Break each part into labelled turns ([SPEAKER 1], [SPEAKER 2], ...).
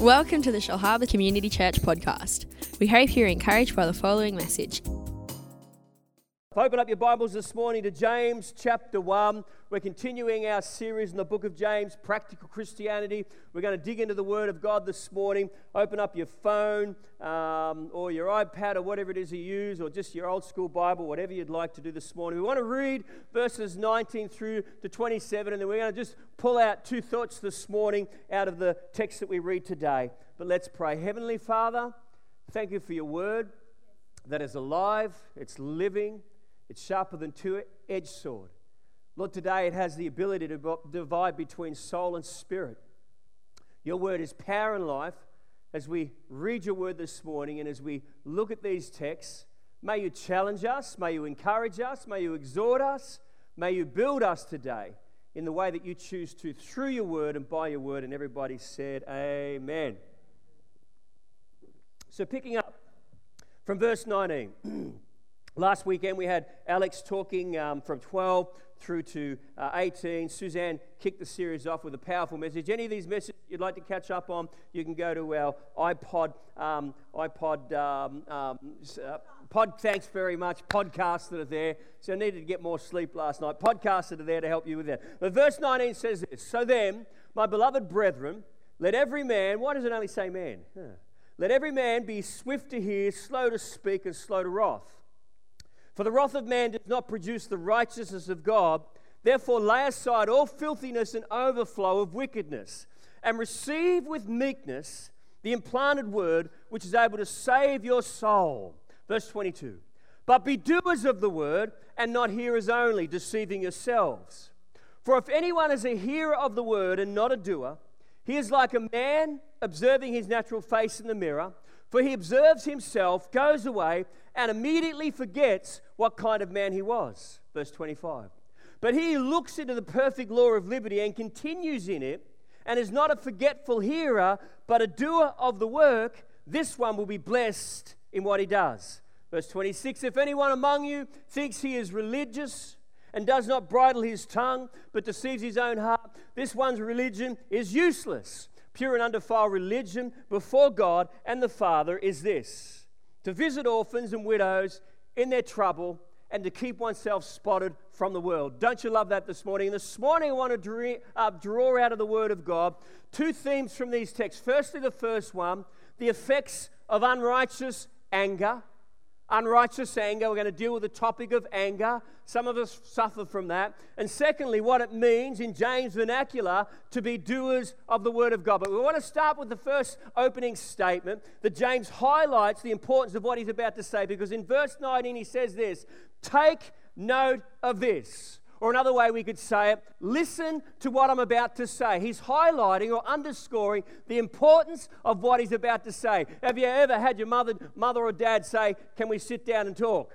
[SPEAKER 1] Welcome to the Shellharbour Community Church podcast. We hope you're encouraged by the following message.
[SPEAKER 2] Open up your Bibles this morning to James chapter 1. We're continuing our series in the book of James, Practical Christianity. We're going to dig into the Word of God this morning. Open up your phone um, or your iPad or whatever it is you use, or just your old school Bible, whatever you'd like to do this morning. We want to read verses 19 through to 27, and then we're going to just pull out two thoughts this morning out of the text that we read today. But let's pray. Heavenly Father, thank you for your Word that is alive, it's living it's sharper than two-edged sword. Lord, today it has the ability to divide between soul and spirit. Your word is power and life. As we read your word this morning and as we look at these texts, may you challenge us, may you encourage us, may you exhort us, may you build us today in the way that you choose to through your word and by your word. And everybody said, Amen. So, picking up from verse 19. Last weekend we had Alex talking um, from 12 through to uh, 18. Suzanne kicked the series off with a powerful message. Any of these messages you'd like to catch up on, you can go to our iPod, um, iPod, um, um uh, pod. Thanks very much. Podcasts that are there. So I needed to get more sleep last night. Podcasts that are there to help you with that. But verse 19 says this. So then, my beloved brethren, let every man. Why does it only say man? Huh. Let every man be swift to hear, slow to speak, and slow to wrath. For the wrath of man does not produce the righteousness of God. Therefore, lay aside all filthiness and overflow of wickedness, and receive with meekness the implanted word which is able to save your soul. Verse 22. But be doers of the word, and not hearers only, deceiving yourselves. For if anyone is a hearer of the word and not a doer, he is like a man observing his natural face in the mirror. For he observes himself, goes away, and immediately forgets what kind of man he was. Verse 25. But he looks into the perfect law of liberty and continues in it, and is not a forgetful hearer, but a doer of the work, this one will be blessed in what he does. Verse 26 If anyone among you thinks he is religious and does not bridle his tongue, but deceives his own heart, this one's religion is useless. Pure and undefiled religion before God and the Father is this to visit orphans and widows in their trouble, and to keep oneself spotted from the world. Don't you love that this morning? And this morning, I want to draw, uh, draw out of the Word of God two themes from these texts. Firstly, the first one the effects of unrighteous anger unrighteous anger. We're going to deal with the topic of anger. Some of us suffer from that. And secondly, what it means in James' vernacular to be doers of the Word of God. But we want to start with the first opening statement that James highlights the importance of what he's about to say because in verse 19 he says this Take note of this. Or another way we could say it, listen to what I'm about to say. He's highlighting or underscoring the importance of what he's about to say. Have you ever had your mother, mother or dad say, Can we sit down and talk?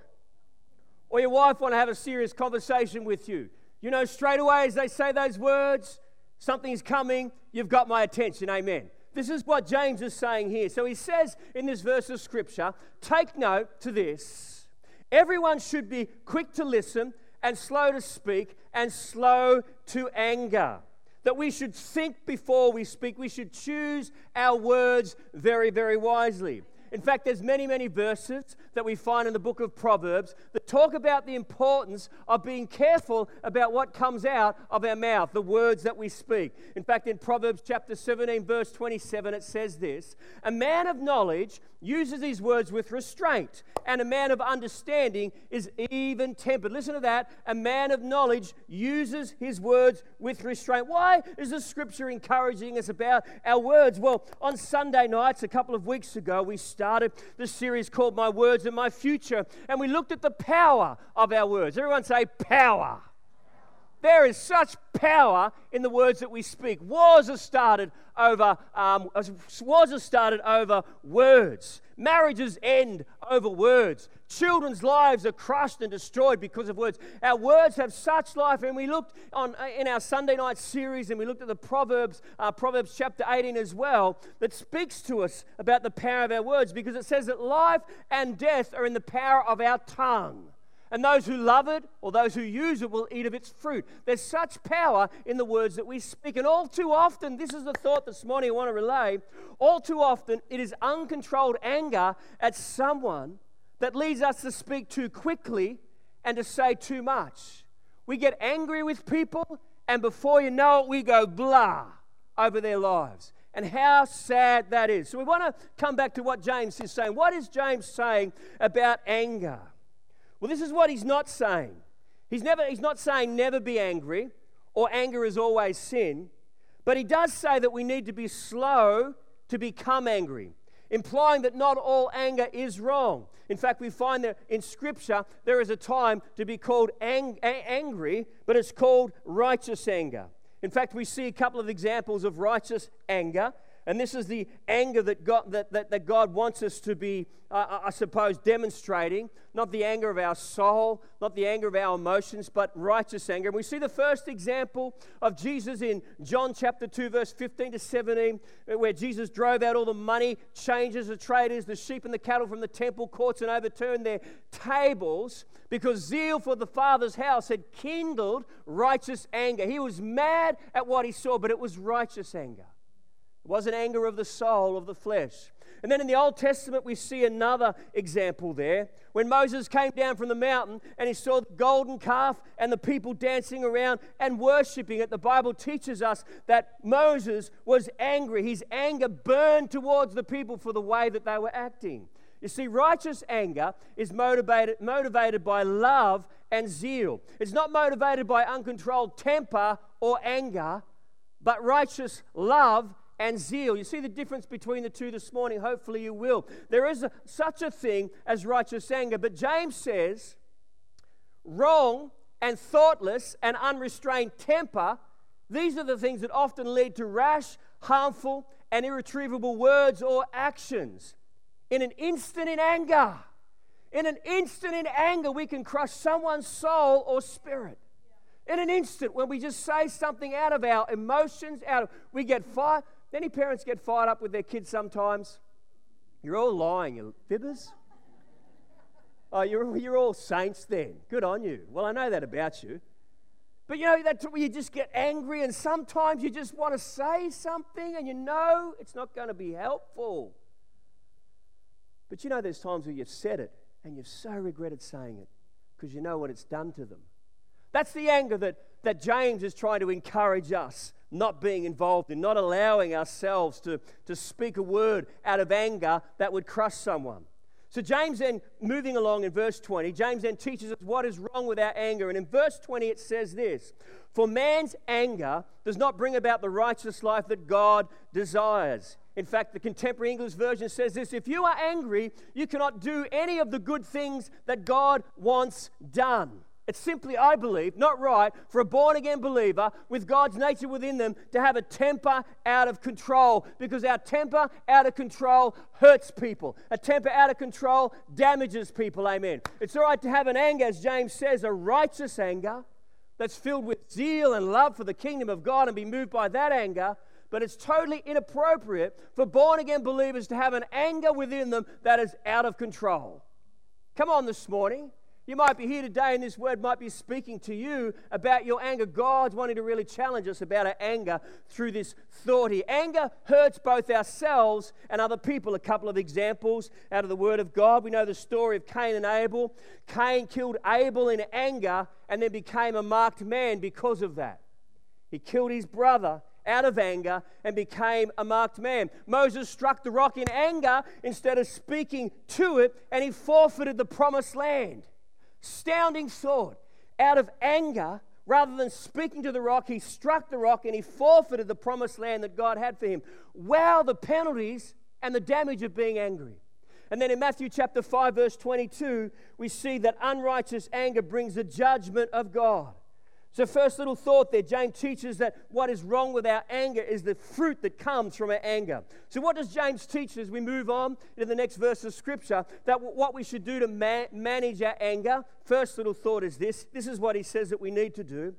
[SPEAKER 2] Or your wife want to have a serious conversation with you? You know, straight away as they say those words, something's coming, you've got my attention. Amen. This is what James is saying here. So he says in this verse of scripture, take note to this. Everyone should be quick to listen and slow to speak and slow to anger. That we should think before we speak. We should choose our words very, very wisely. In fact, there's many, many verses that we find in the book of Proverbs that talk about the importance of being careful about what comes out of our mouth, the words that we speak. In fact, in Proverbs chapter 17, verse 27, it says this A man of knowledge uses his words with restraint, and a man of understanding is even tempered. Listen to that. A man of knowledge uses his words with restraint. Why is the scripture encouraging us about our words? Well, on Sunday nights, a couple of weeks ago, we started the series called My Words and My Future, and we looked at the power of our words. Everyone say, power. There is such power in the words that we speak. Wars are started over um, wars are started over words. Marriages end over words. Children's lives are crushed and destroyed because of words. Our words have such life, and we looked on uh, in our Sunday night series, and we looked at the Proverbs, uh, Proverbs chapter 18 as well, that speaks to us about the power of our words, because it says that life and death are in the power of our tongue. And those who love it or those who use it will eat of its fruit. There's such power in the words that we speak. And all too often, this is the thought this morning I want to relay. All too often, it is uncontrolled anger at someone that leads us to speak too quickly and to say too much. We get angry with people, and before you know it, we go blah over their lives. And how sad that is. So we want to come back to what James is saying. What is James saying about anger? Well, this is what he's not saying. He's, never, he's not saying never be angry or anger is always sin, but he does say that we need to be slow to become angry, implying that not all anger is wrong. In fact, we find that in Scripture there is a time to be called ang- angry, but it's called righteous anger. In fact, we see a couple of examples of righteous anger and this is the anger that God, that, that, that God wants us to be, uh, I suppose, demonstrating. Not the anger of our soul, not the anger of our emotions, but righteous anger. And we see the first example of Jesus in John chapter 2, verse 15 to 17, where Jesus drove out all the money changers, the traders, the sheep and the cattle from the temple courts and overturned their tables because zeal for the Father's house had kindled righteous anger. He was mad at what he saw, but it was righteous anger. It wasn't anger of the soul, of the flesh. And then in the Old Testament, we see another example there. When Moses came down from the mountain and he saw the golden calf and the people dancing around and worshiping it, the Bible teaches us that Moses was angry. His anger burned towards the people for the way that they were acting. You see, righteous anger is motivated, motivated by love and zeal. It's not motivated by uncontrolled temper or anger, but righteous love and zeal. You see the difference between the two this morning? Hopefully, you will. There is a, such a thing as righteous anger, but James says wrong and thoughtless and unrestrained temper, these are the things that often lead to rash, harmful, and irretrievable words or actions. In an instant in anger, in an instant in anger, we can crush someone's soul or spirit. In an instant, when we just say something out of our emotions, out of we get fired. Any parents get fired up with their kids sometimes? You're all lying, you fibbers. Oh, you're, you're all saints then. Good on you. Well, I know that about you. But you know, that's where you just get angry, and sometimes you just want to say something and you know it's not going to be helpful. But you know, there's times where you've said it and you've so regretted saying it because you know what it's done to them. That's the anger that, that James is trying to encourage us not being involved in, not allowing ourselves to, to speak a word out of anger that would crush someone. So, James then, moving along in verse 20, James then teaches us what is wrong with our anger. And in verse 20, it says this For man's anger does not bring about the righteous life that God desires. In fact, the contemporary English version says this If you are angry, you cannot do any of the good things that God wants done. It's simply, I believe, not right for a born again believer with God's nature within them to have a temper out of control because our temper out of control hurts people. A temper out of control damages people. Amen. It's all right to have an anger, as James says, a righteous anger that's filled with zeal and love for the kingdom of God and be moved by that anger. But it's totally inappropriate for born again believers to have an anger within them that is out of control. Come on this morning. You might be here today, and this word might be speaking to you about your anger. God's wanting to really challenge us about our anger through this thought here. Anger hurts both ourselves and other people. A couple of examples out of the Word of God. We know the story of Cain and Abel. Cain killed Abel in anger and then became a marked man because of that. He killed his brother out of anger and became a marked man. Moses struck the rock in anger instead of speaking to it, and he forfeited the promised land astounding sword. Out of anger, rather than speaking to the rock, he struck the rock and he forfeited the promised land that God had for him. Wow, the penalties and the damage of being angry. And then in Matthew chapter 5, verse 22, we see that unrighteous anger brings the judgment of God. So, first little thought there, James teaches that what is wrong with our anger is the fruit that comes from our anger. So, what does James teach as we move on into the next verse of Scripture? That what we should do to ma- manage our anger. First little thought is this this is what he says that we need to do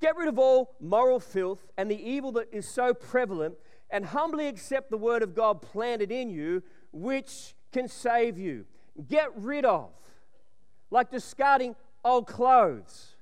[SPEAKER 2] get rid of all moral filth and the evil that is so prevalent, and humbly accept the word of God planted in you, which can save you. Get rid of, like discarding old clothes,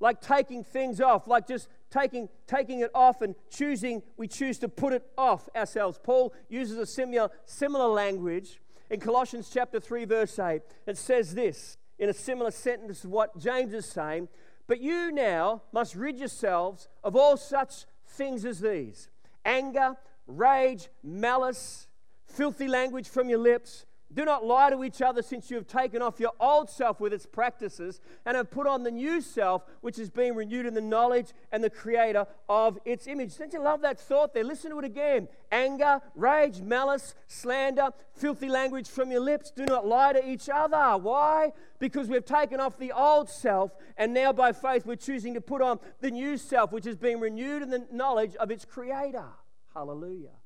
[SPEAKER 2] like taking things off, like just taking, taking it off and choosing, we choose to put it off ourselves. Paul uses a similar, similar language in Colossians chapter 3, verse 8. It says this in a similar sentence to what James is saying. But you now must rid yourselves of all such things as these anger, rage, malice, filthy language from your lips do not lie to each other since you have taken off your old self with its practices and have put on the new self, which is being renewed in the knowledge and the creator of its image. Don't you love that thought there? Listen to it again. Anger, rage, malice, slander, filthy language from your lips. Do not lie to each other. Why? Because we've taken off the old self and now by faith we're choosing to put on the new self, which is being renewed in the knowledge of its creator. Hallelujah.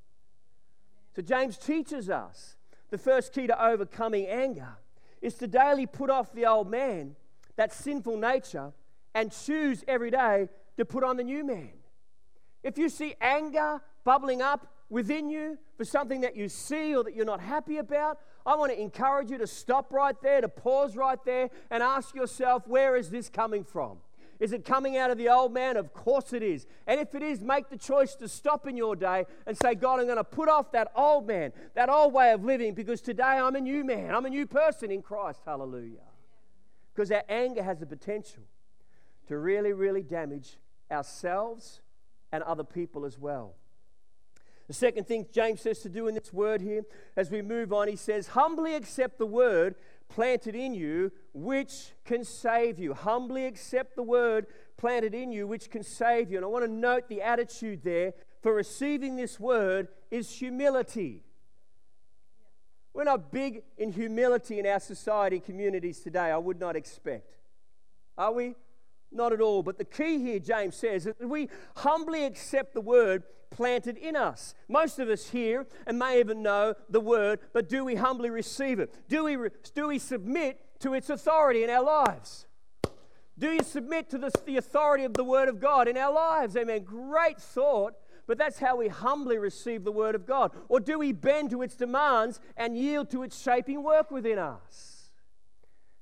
[SPEAKER 2] So James teaches us the first key to overcoming anger is to daily put off the old man, that sinful nature, and choose every day to put on the new man. If you see anger bubbling up within you for something that you see or that you're not happy about, I want to encourage you to stop right there, to pause right there, and ask yourself, where is this coming from? Is it coming out of the old man? Of course it is. And if it is, make the choice to stop in your day and say, God, I'm going to put off that old man, that old way of living, because today I'm a new man. I'm a new person in Christ. Hallelujah. Because our anger has the potential to really, really damage ourselves and other people as well. The second thing James says to do in this word here, as we move on, he says, humbly accept the word planted in you, which can save you. Humbly accept the word planted in you, which can save you. And I want to note the attitude there for receiving this word is humility. We're not big in humility in our society communities today, I would not expect. Are we? Not at all. But the key here, James says, is that we humbly accept the word planted in us. Most of us here and may even know the word, but do we humbly receive it? Do we, do we submit to its authority in our lives? Do you submit to the, the authority of the word of God in our lives? Amen. Great thought. But that's how we humbly receive the Word of God. Or do we bend to its demands and yield to its shaping work within us?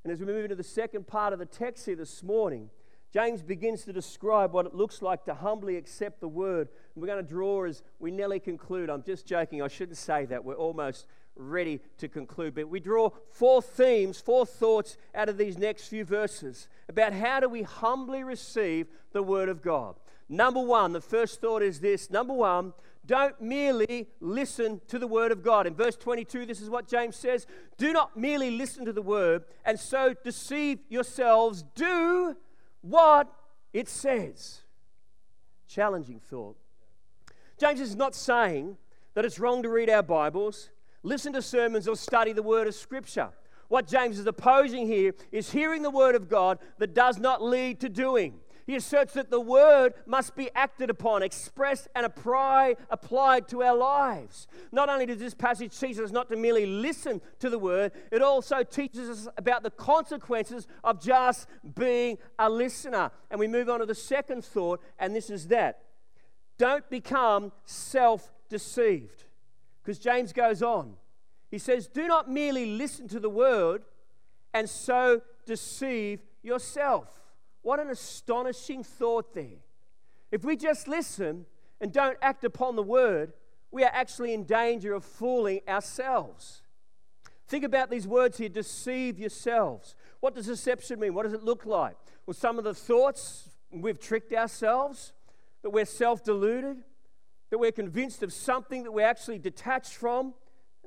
[SPEAKER 2] And as we move into the second part of the text here this morning, James begins to describe what it looks like to humbly accept the word. we're going to draw as we nearly conclude. I'm just joking. I shouldn't say that. We're almost ready to conclude. But we draw four themes, four thoughts out of these next few verses about how do we humbly receive the word of God. Number one, the first thought is this. Number one, don't merely listen to the word of God. In verse 22, this is what James says Do not merely listen to the word and so deceive yourselves. Do what it says. Challenging thought. James is not saying that it's wrong to read our Bibles, listen to sermons, or study the Word of Scripture. What James is opposing here is hearing the Word of God that does not lead to doing. He asserts that the word must be acted upon, expressed, and apply, applied to our lives. Not only does this passage teach us not to merely listen to the word, it also teaches us about the consequences of just being a listener. And we move on to the second thought, and this is that don't become self deceived. Because James goes on. He says, Do not merely listen to the word and so deceive yourself. What an astonishing thought there. If we just listen and don't act upon the word, we are actually in danger of fooling ourselves. Think about these words here deceive yourselves. What does deception mean? What does it look like? Well, some of the thoughts, we've tricked ourselves, that we're self deluded, that we're convinced of something that we're actually detached from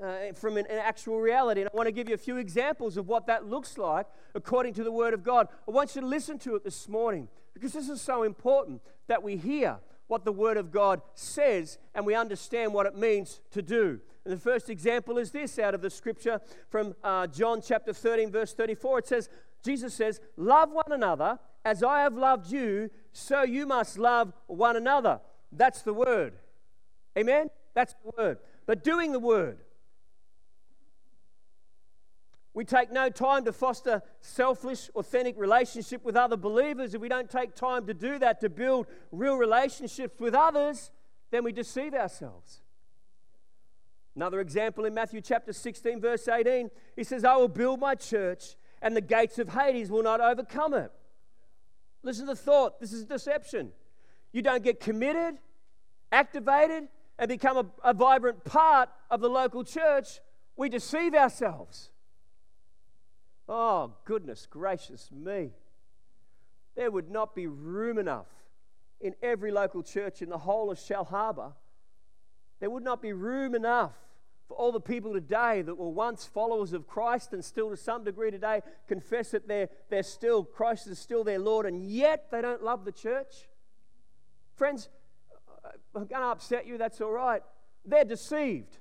[SPEAKER 2] uh, from an, an, actual reality. And I want to give you a few examples of what that looks like according to the Word of God. I want you to listen to it this morning because this is so important that we hear what the Word of God says and we understand what it means to do. And the first example is this out of the scripture from uh, John chapter 13, verse 34. It says, Jesus says, Love one another as I have loved you, so you must love one another. That's the Word. Amen? That's the Word. But doing the Word, we take no time to foster selfish, authentic relationship with other believers. If we don't take time to do that, to build real relationships with others, then we deceive ourselves. Another example in Matthew chapter 16, verse 18, he says, I will build my church, and the gates of Hades will not overcome it. Listen to the thought this is deception. You don't get committed, activated, and become a, a vibrant part of the local church. We deceive ourselves. Oh, goodness gracious me. There would not be room enough in every local church in the whole of Shellharbour. There would not be room enough for all the people today that were once followers of Christ and still to some degree today confess that they're, they're still, Christ is still their Lord, and yet they don't love the church. Friends, uh, I'm going to upset you, that's all right. They're deceived.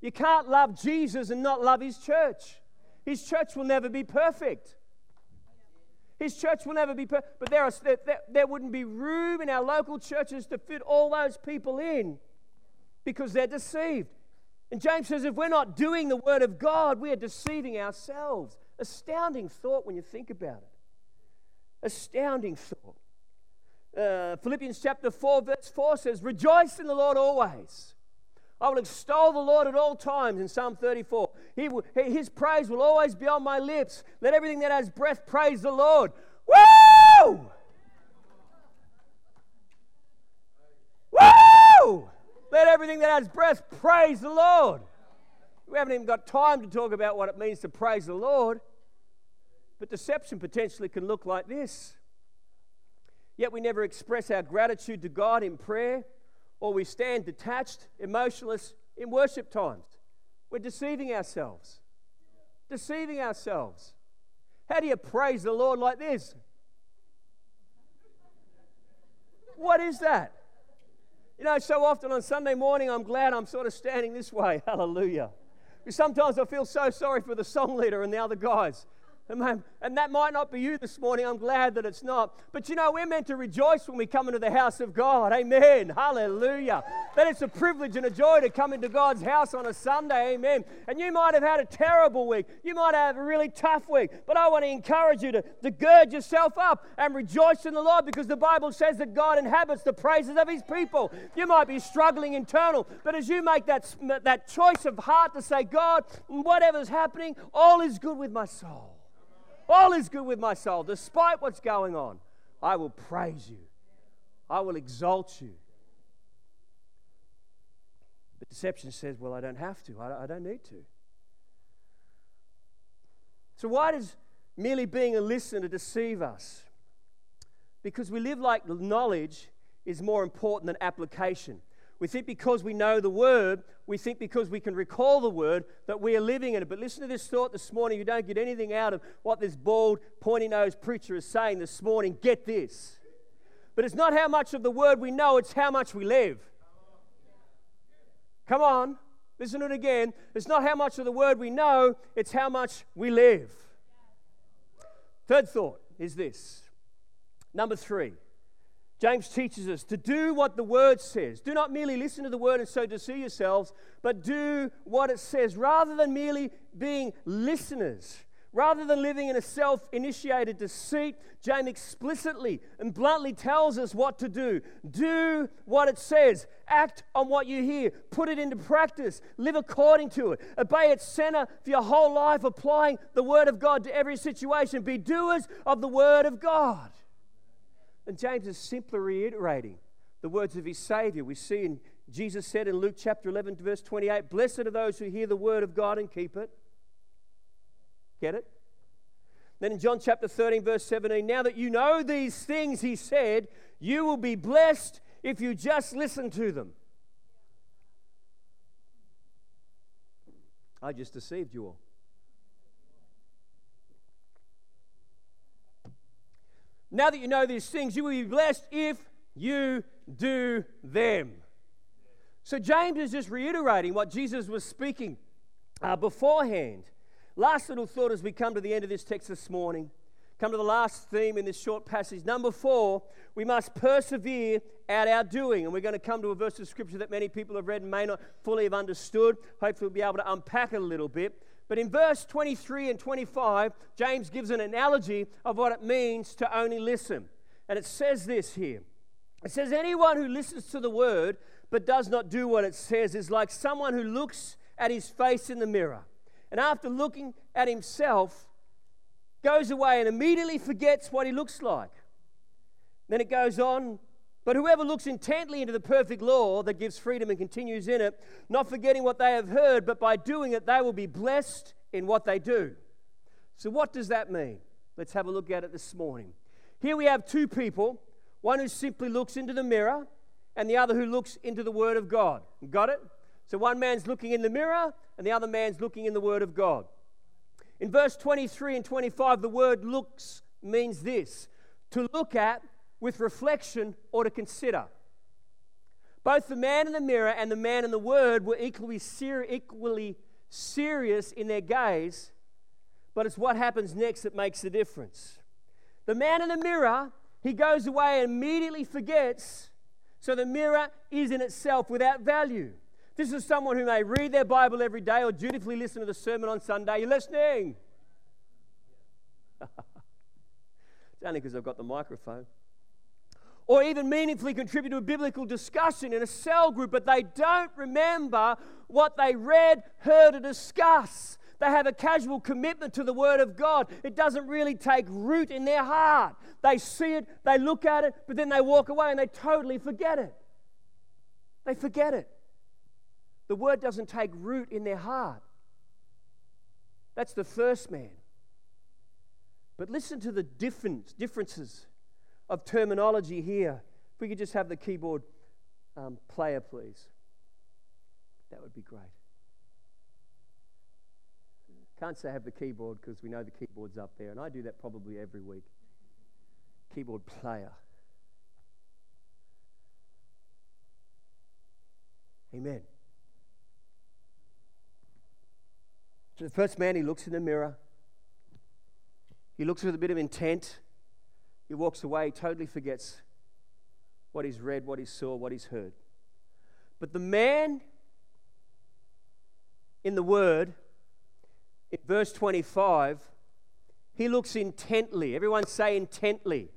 [SPEAKER 2] You can't love Jesus and not love his church. His church will never be perfect. His church will never be perfect. But there, are, there, there wouldn't be room in our local churches to fit all those people in because they're deceived. And James says, if we're not doing the Word of God, we are deceiving ourselves. Astounding thought when you think about it. Astounding thought. Uh, Philippians chapter 4, verse 4 says, Rejoice in the Lord always. I will extol the Lord at all times in Psalm 34. He will, his praise will always be on my lips. Let everything that has breath praise the Lord. Woo! Woo! Let everything that has breath praise the Lord. We haven't even got time to talk about what it means to praise the Lord. But deception potentially can look like this. Yet we never express our gratitude to God in prayer, or we stand detached, emotionless in worship times. We're deceiving ourselves. Deceiving ourselves. How do you praise the Lord like this? What is that? You know, so often on Sunday morning, I'm glad I'm sort of standing this way. Hallelujah. Sometimes I feel so sorry for the song leader and the other guys. And that might not be you this morning. I'm glad that it's not. But you know, we're meant to rejoice when we come into the house of God. Amen. Hallelujah. That it's a privilege and a joy to come into God's house on a Sunday. Amen. And you might have had a terrible week. You might have a really tough week. But I want to encourage you to, to gird yourself up and rejoice in the Lord because the Bible says that God inhabits the praises of his people. You might be struggling internal, but as you make that, that choice of heart to say, God, whatever's happening, all is good with my soul. All is good with my soul. Despite what's going on, I will praise you. I will exalt you. But deception says, well, I don't have to. I don't need to. So, why does merely being a listener deceive us? Because we live like knowledge is more important than application. We think because we know the word, we think because we can recall the word that we are living in it. But listen to this thought this morning. You don't get anything out of what this bald, pointy nosed preacher is saying this morning. Get this. But it's not how much of the word we know, it's how much we live. Come on, listen to it again. It's not how much of the word we know, it's how much we live. Third thought is this. Number three James teaches us to do what the word says. Do not merely listen to the word and so deceive yourselves, but do what it says rather than merely being listeners. Rather than living in a self initiated deceit, James explicitly and bluntly tells us what to do. Do what it says. Act on what you hear. Put it into practice. Live according to it. Obey its center for your whole life, applying the Word of God to every situation. Be doers of the Word of God. And James is simply reiterating the words of his Savior. We see in Jesus said in Luke chapter 11, verse 28, Blessed are those who hear the word of God and keep it. Get it? Then in John chapter 13, verse 17, now that you know these things, he said, you will be blessed if you just listen to them. I just deceived you all. Now that you know these things, you will be blessed if you do them. So James is just reiterating what Jesus was speaking uh, beforehand. Last little thought as we come to the end of this text this morning. Come to the last theme in this short passage. Number four, we must persevere at our doing. And we're going to come to a verse of scripture that many people have read and may not fully have understood. Hopefully, we'll be able to unpack it a little bit. But in verse 23 and 25, James gives an analogy of what it means to only listen. And it says this here It says, Anyone who listens to the word but does not do what it says is like someone who looks at his face in the mirror. And after looking at himself, goes away and immediately forgets what he looks like. Then it goes on, but whoever looks intently into the perfect law that gives freedom and continues in it, not forgetting what they have heard, but by doing it, they will be blessed in what they do. So, what does that mean? Let's have a look at it this morning. Here we have two people one who simply looks into the mirror, and the other who looks into the Word of God. Got it? So, one man's looking in the mirror, and the other man's looking in the Word of God. In verse 23 and 25, the word looks means this to look at with reflection or to consider. Both the man in the mirror and the man in the word were equally, ser- equally serious in their gaze, but it's what happens next that makes the difference. The man in the mirror, he goes away and immediately forgets, so the mirror is in itself without value. This is someone who may read their Bible every day or dutifully listen to the sermon on Sunday. You're listening? it's only because I've got the microphone. Even meaningfully contribute to a biblical discussion in a cell group, but they don't remember what they read, heard, or discussed. They have a casual commitment to the Word of God. It doesn't really take root in their heart. They see it, they look at it, but then they walk away and they totally forget it. They forget it. The word doesn't take root in their heart. That's the first man. But listen to the difference, differences of terminology here. If we could just have the keyboard um, player, please. That would be great. Can't say have the keyboard because we know the keyboard's up there, and I do that probably every week. Keyboard player. Amen. So the first man, he looks in the mirror. He looks with a bit of intent. He walks away, He totally forgets what he's read, what he saw, what he's heard. But the man in the Word, in verse 25, he looks intently. Everyone say intently.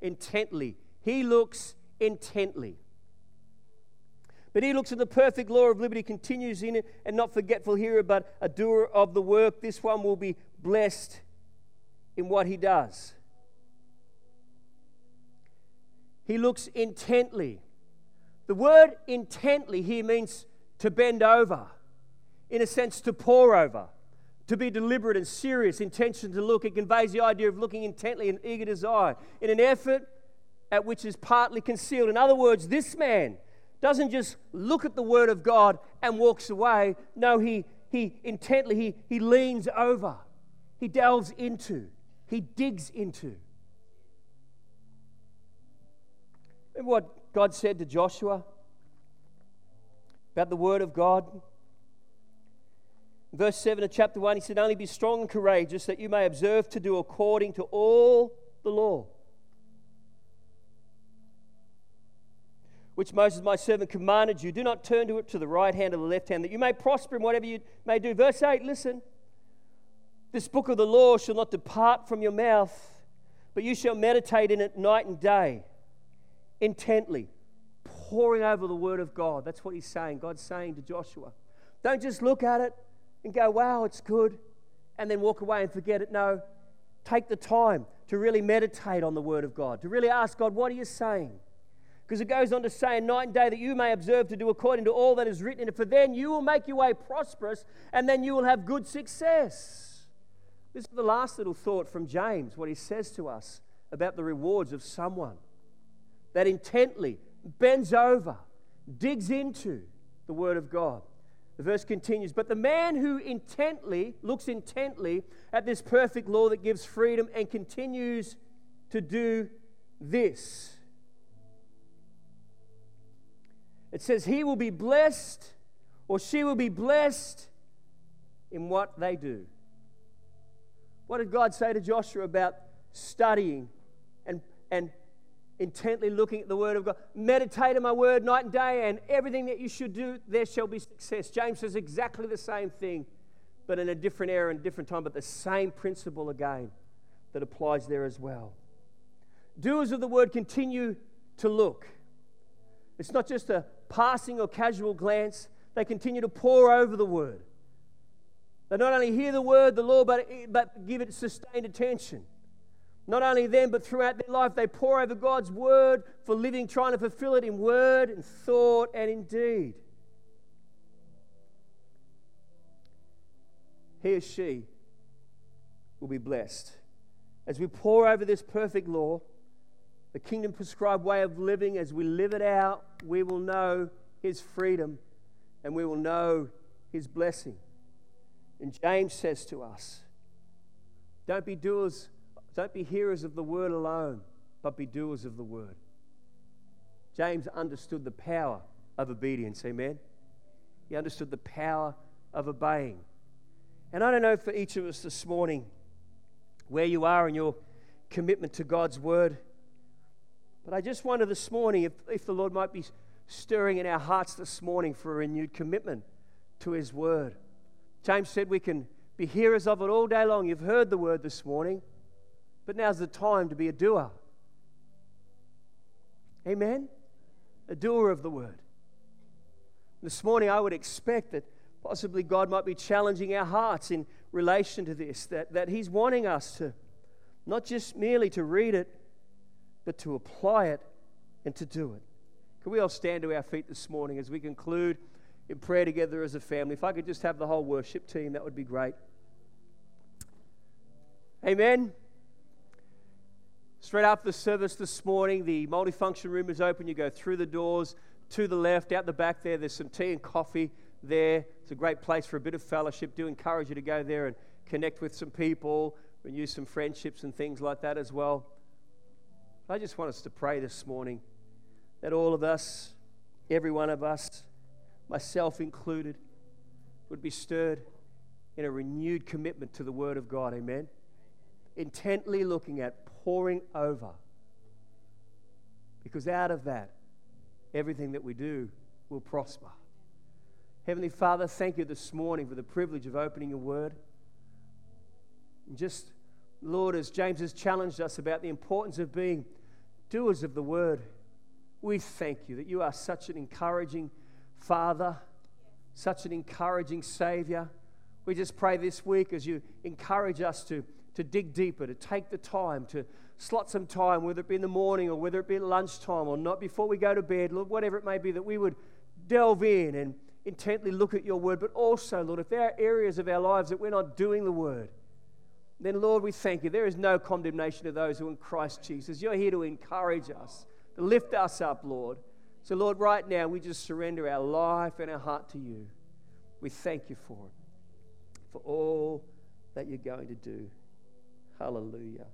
[SPEAKER 2] Intently. He looks intently. But he looks at the perfect law of liberty, continues in it, and not forgetful hearer, but a doer of the work. This one will be blessed in what he does. He looks intently. The word intently here means to bend over, in a sense, to pour over, to be deliberate and serious, intention to look. It conveys the idea of looking intently and eager desire in an effort at which is partly concealed. In other words, this man doesn't just look at the Word of God and walks away. No, he, he intently, he, he leans over, he delves into, he digs into. Remember what God said to Joshua about the Word of God? Verse 7 of chapter 1, he said, Only be strong and courageous, that you may observe to do according to all the law which Moses my servant commanded you. Do not turn to it to the right hand or the left hand, that you may prosper in whatever you may do. Verse 8, listen. This book of the law shall not depart from your mouth, but you shall meditate in it night and day, intently, poring over the word of God. That's what he's saying. God's saying to Joshua. Don't just look at it and go, wow, it's good, and then walk away and forget it. No, take the time to really meditate on the word of God, to really ask God, what are you saying? Because it goes on to say, night and day that you may observe to do according to all that is written in it, for then you will make your way prosperous, and then you will have good success. This is the last little thought from James, what he says to us about the rewards of someone that intently bends over, digs into the Word of God. The verse continues, but the man who intently looks intently at this perfect law that gives freedom and continues to do this It says, He will be blessed or she will be blessed in what they do. What did God say to Joshua about studying and, and intently looking at the Word of God? Meditate on my Word night and day, and everything that you should do, there shall be success. James says exactly the same thing, but in a different era and different time, but the same principle again that applies there as well. Doers of the Word continue to look. It's not just a passing or casual glance, they continue to pore over the word. They not only hear the word, the law, but, but give it sustained attention. Not only them, but throughout their life, they pour over God's word for living, trying to fulfill it in word and thought and in deed. He or she will be blessed. As we pour over this perfect law, the kingdom prescribed way of living, as we live it out, we will know His freedom and we will know His blessing. And James says to us, don't be doers, don't be hearers of the word alone, but be doers of the word. James understood the power of obedience, amen? He understood the power of obeying. And I don't know for each of us this morning where you are in your commitment to God's word. But I just wonder this morning if, if the Lord might be stirring in our hearts this morning for a renewed commitment to His word. James said we can be hearers of it all day long. You've heard the word this morning, but now's the time to be a doer. Amen? A doer of the word. This morning, I would expect that possibly God might be challenging our hearts in relation to this, that, that He's wanting us to not just merely to read it, but to apply it and to do it. Can we all stand to our feet this morning as we conclude in prayer together as a family? If I could just have the whole worship team, that would be great. Amen. Straight after the service this morning, the multifunction room is open. You go through the doors to the left, out the back there. There's some tea and coffee there. It's a great place for a bit of fellowship. Do encourage you to go there and connect with some people, renew some friendships and things like that as well. I just want us to pray this morning that all of us, every one of us, myself included, would be stirred in a renewed commitment to the Word of God. Amen. Intently looking at pouring over. Because out of that, everything that we do will prosper. Heavenly Father, thank you this morning for the privilege of opening your word. And just, Lord, as James has challenged us about the importance of being doers of the word, we thank you that you are such an encouraging Father, such an encouraging Savior. We just pray this week as you encourage us to, to dig deeper, to take the time, to slot some time, whether it be in the morning or whether it be at lunchtime or not before we go to bed, Lord, whatever it may be, that we would delve in and intently look at your word, but also, Lord, if there are areas of our lives that we're not doing the word, then, Lord, we thank you. There is no condemnation of those who are in Christ Jesus. You're here to encourage us, to lift us up, Lord. So, Lord, right now, we just surrender our life and our heart to you. We thank you for it, for all that you're going to do. Hallelujah.